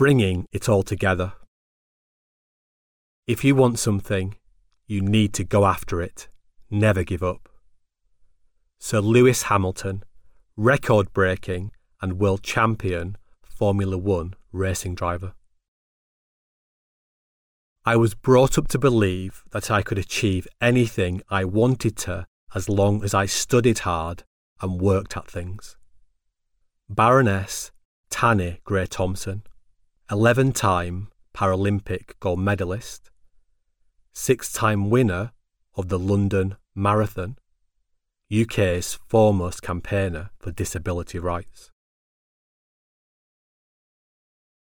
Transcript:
bringing it all together. If you want something, you need to go after it, never give up. Sir Lewis Hamilton, record breaking and world champion Formula One racing driver. I was brought up to believe that I could achieve anything I wanted to as long as I studied hard and worked at things. Baroness Tanni Grey Thompson, 11 time Paralympic gold medalist, six time winner of the London Marathon, UK's foremost campaigner for disability rights.